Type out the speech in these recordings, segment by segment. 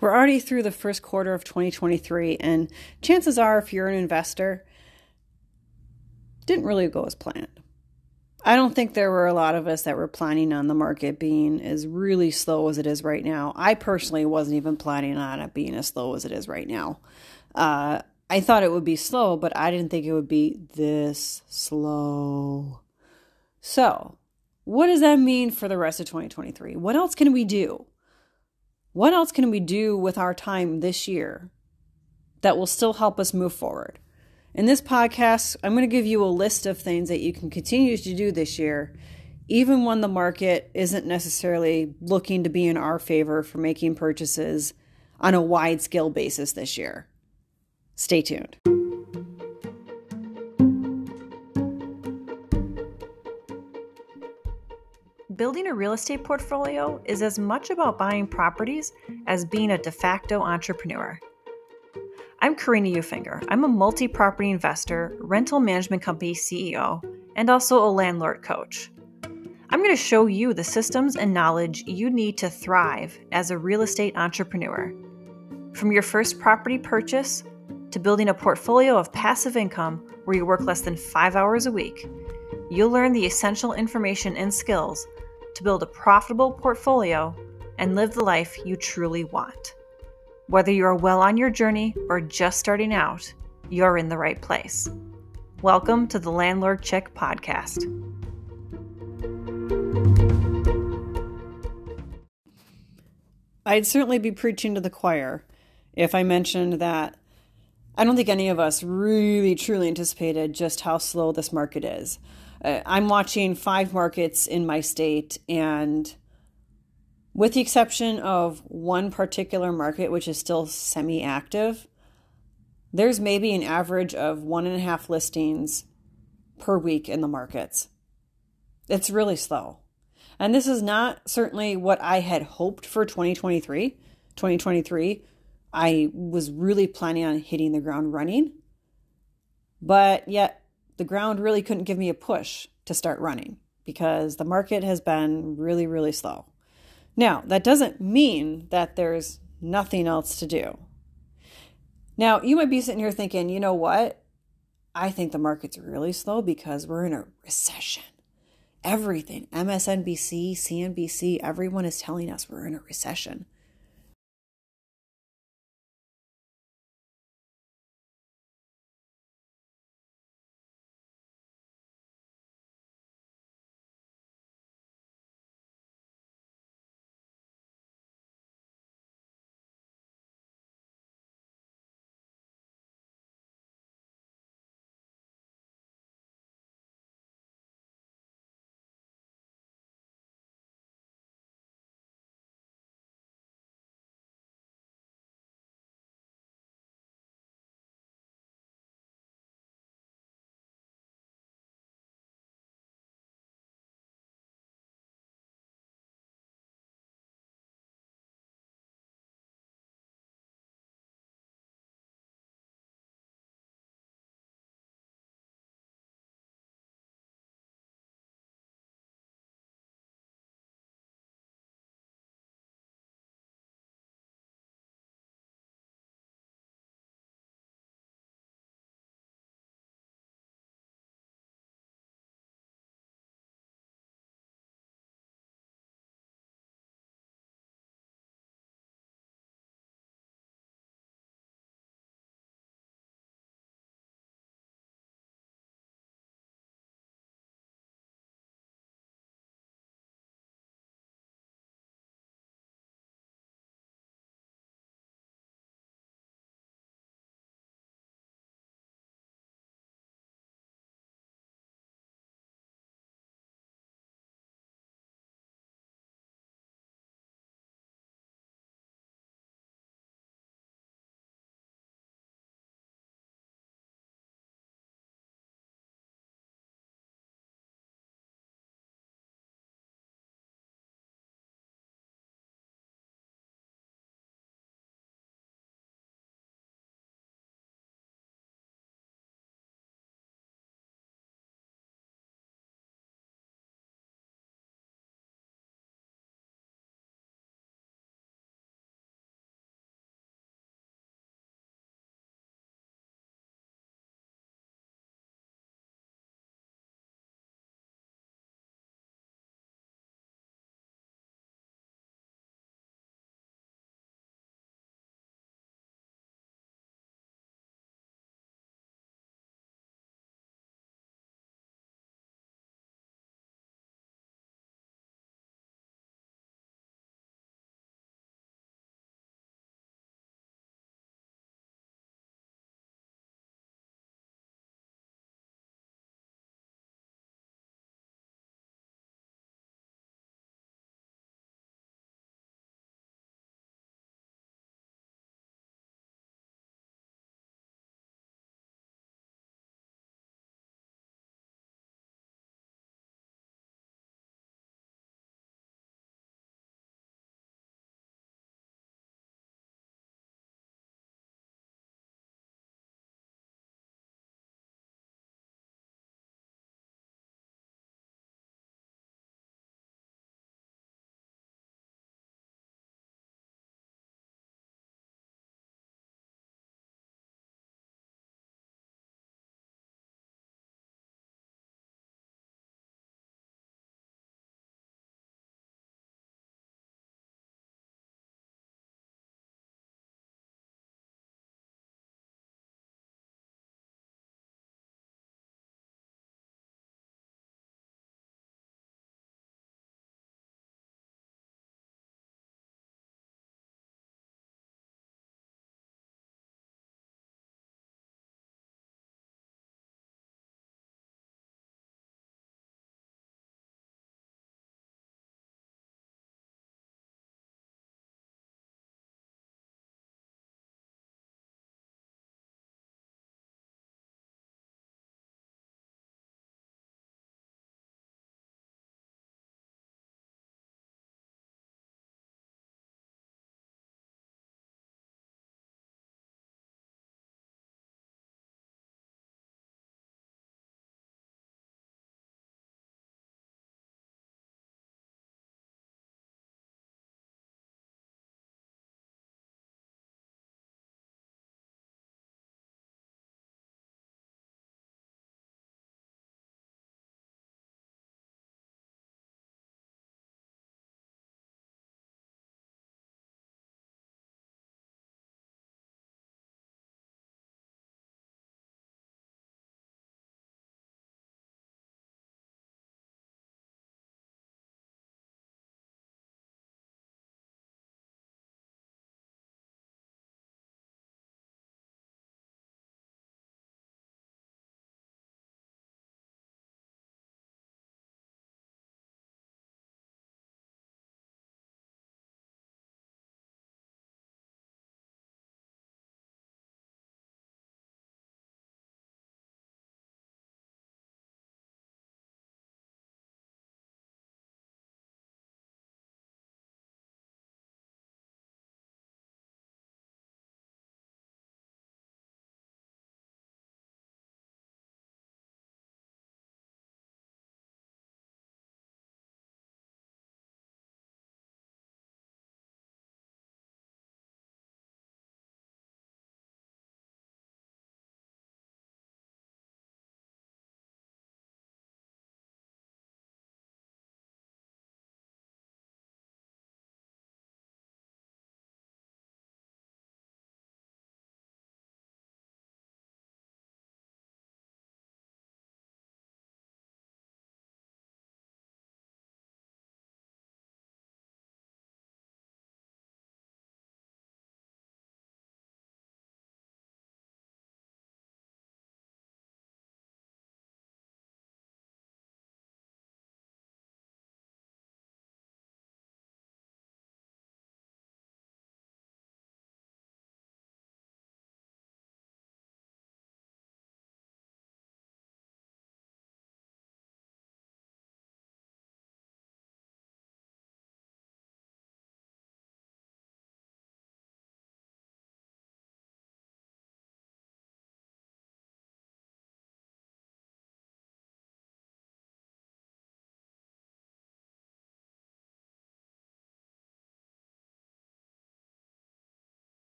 We're already through the first quarter of 2023, and chances are, if you're an investor, didn't really go as planned. I don't think there were a lot of us that were planning on the market being as really slow as it is right now. I personally wasn't even planning on it being as slow as it is right now. Uh, I thought it would be slow, but I didn't think it would be this slow. So, what does that mean for the rest of 2023? What else can we do? What else can we do with our time this year that will still help us move forward? In this podcast, I'm going to give you a list of things that you can continue to do this year, even when the market isn't necessarily looking to be in our favor for making purchases on a wide scale basis this year. Stay tuned. A real estate portfolio is as much about buying properties as being a de facto entrepreneur. I'm Karina Ufinger. I'm a multi property investor, rental management company CEO, and also a landlord coach. I'm going to show you the systems and knowledge you need to thrive as a real estate entrepreneur. From your first property purchase to building a portfolio of passive income where you work less than five hours a week, you'll learn the essential information and skills to build a profitable portfolio and live the life you truly want. Whether you are well on your journey or just starting out, you're in the right place. Welcome to the Landlord Chick podcast. I'd certainly be preaching to the choir if I mentioned that I don't think any of us really truly anticipated just how slow this market is. Uh, I'm watching five markets in my state, and with the exception of one particular market, which is still semi active, there's maybe an average of one and a half listings per week in the markets. It's really slow. And this is not certainly what I had hoped for 2023. 2023, I was really planning on hitting the ground running, but yet the ground really couldn't give me a push to start running because the market has been really, really slow. Now, that doesn't mean that there's nothing else to do. Now, you might be sitting here thinking, you know what? I think the market's really slow because we're in a recession. Everything, MSNBC, CNBC, everyone is telling us we're in a recession.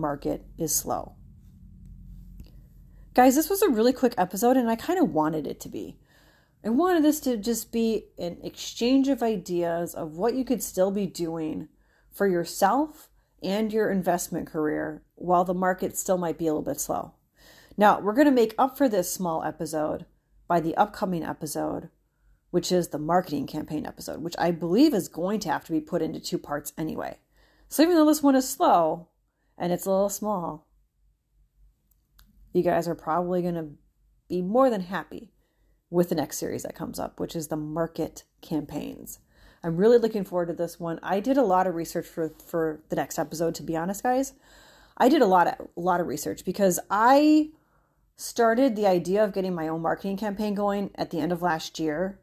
Market is slow. Guys, this was a really quick episode and I kind of wanted it to be. I wanted this to just be an exchange of ideas of what you could still be doing for yourself and your investment career while the market still might be a little bit slow. Now, we're going to make up for this small episode by the upcoming episode, which is the marketing campaign episode, which I believe is going to have to be put into two parts anyway. So even though this one is slow and it's a little small, you guys are probably going to be more than happy with the next series that comes up, which is the market campaigns. I'm really looking forward to this one. I did a lot of research for for the next episode to be honest, guys. I did a lot of a lot of research because I started the idea of getting my own marketing campaign going at the end of last year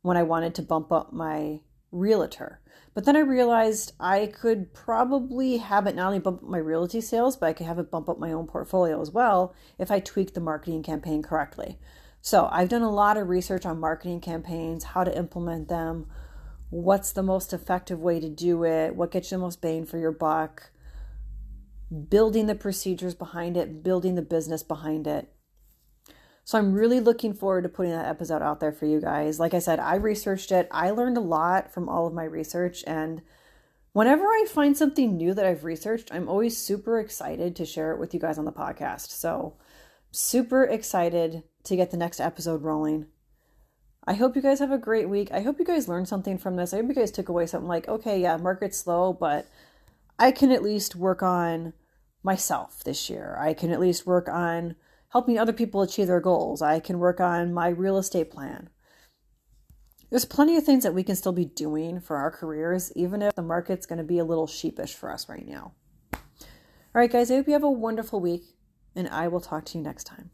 when I wanted to bump up my realtor. But then I realized I could probably have it not only bump up my realty sales, but I could have it bump up my own portfolio as well if I tweak the marketing campaign correctly. So I've done a lot of research on marketing campaigns, how to implement them, what's the most effective way to do it, what gets you the most bang for your buck, building the procedures behind it, building the business behind it. So I'm really looking forward to putting that episode out there for you guys. Like I said, I researched it. I learned a lot from all of my research and whenever I find something new that I've researched, I'm always super excited to share it with you guys on the podcast. So super excited to get the next episode rolling. I hope you guys have a great week. I hope you guys learned something from this. I hope you guys took away something like, okay, yeah, market's slow, but I can at least work on myself this year. I can at least work on helping other people achieve their goals. I can work on my real estate plan. There's plenty of things that we can still be doing for our careers, even if the market's going to be a little sheepish for us right now. All right, guys, I hope you have a wonderful week, and I will talk to you next time.